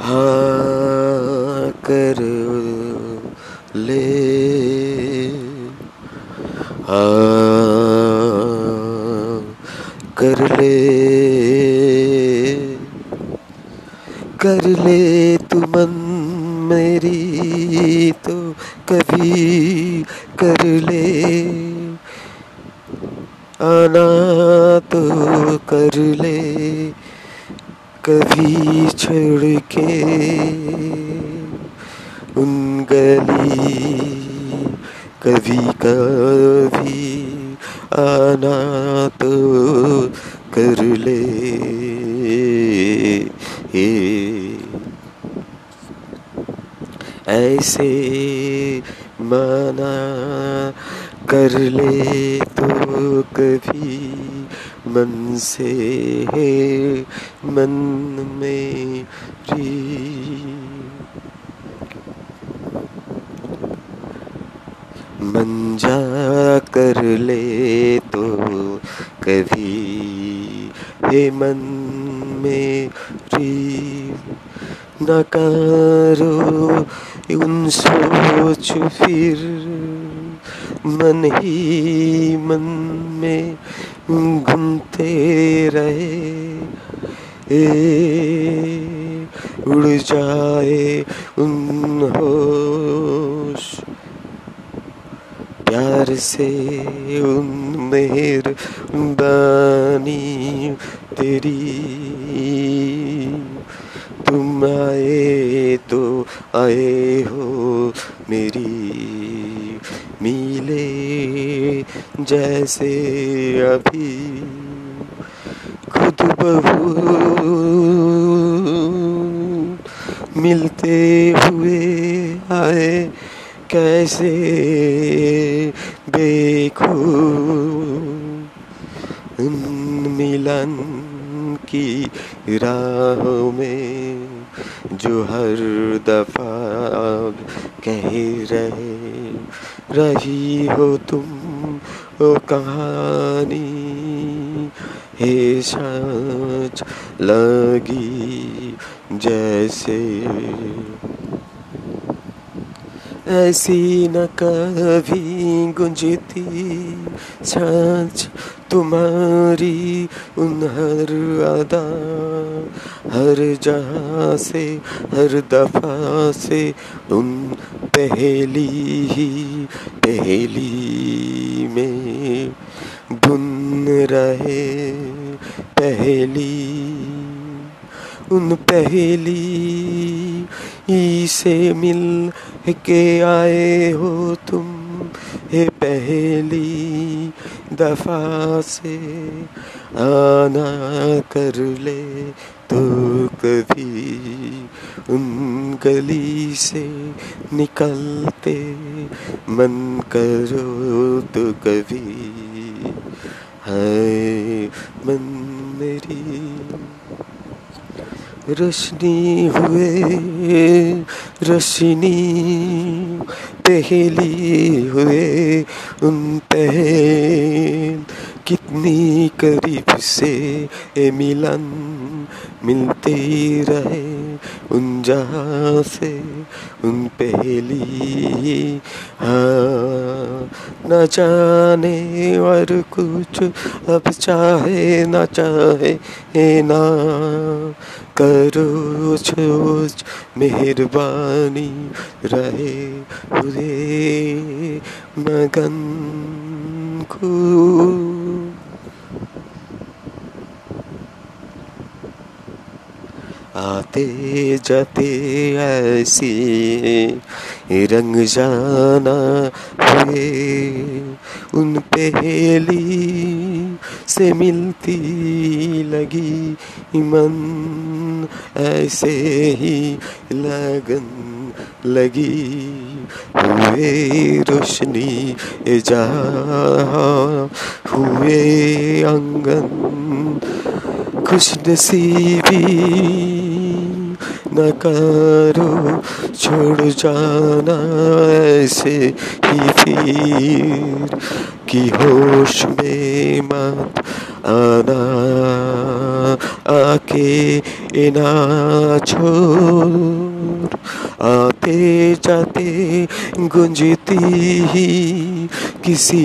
हाँ कर ले। हाँ कर ले। कर ले तू मन मेरी तो कभी कर ले। आना तो कर ले। कभी छोड़ के उन गली कभी कभी आना तो कर ले। ऐसे माना कर ले तो कभी मन से है, मन में मन जा कर ले तो कभी हे मन में न करो उन सोच फिर मन ही मन में घूमते रहे। ए, उड़ जाए उन होश। प्यार से उन मेहर बानी तेरी। तुम आए तो आए हो। जैसे अभी खुद बहू मिलते हुए आए, कैसे देखो मिलन की राहों में जो हर दफ़ा कह रहे रही हो तुम। ओ कहानी हे सच लगी जैसे। ऐसी न कभी गुंजती सच तुम्हारी उन हर अदा। हर जहाँ से, हर दफ़ा से उन पहली ही पहली। में धुन रहे पहली, उन पहली से मिल के आए हो तुम, हे पहली दफ़ा से आना कर ले तो। कभी उन गली से निकलते मन करो तो कभी। है मन मेरी, रोशनी हुए, रोशनी पहली हुए, उन पहल कितनी करीब से ए मिलन मिलते रहे उन जहाँ से उन पहली। हाँ न जाने और कुछ अब चाहे, न चाहे ना करो सोच मेहरबानी रहे हुए मगन। को आते जाते ऐसी रंग जाना हुए, उन पहली से मिलती लगी मन, ऐसे ही लगन लगी। हुए रोशनी जा हुए आँगन, खुश नसीबी न करो छोड़ जाना ऐसे ही फिर कि होश में मत आना, आके ना छोड़। आते जाते गुंजती ही किसी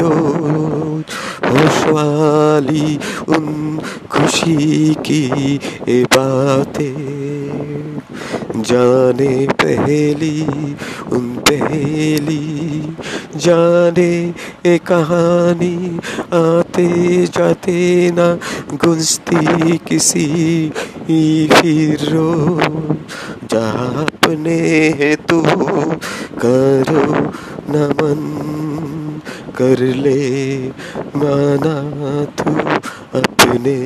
रोज होश वाली उन खुशी की बातें। जाने पहली, उन पहली। जाने ए कहानी आते जाते ना गुंजती किसी फिर जहाँ अपने तू तो करो नमन कर ले माना तू अपने।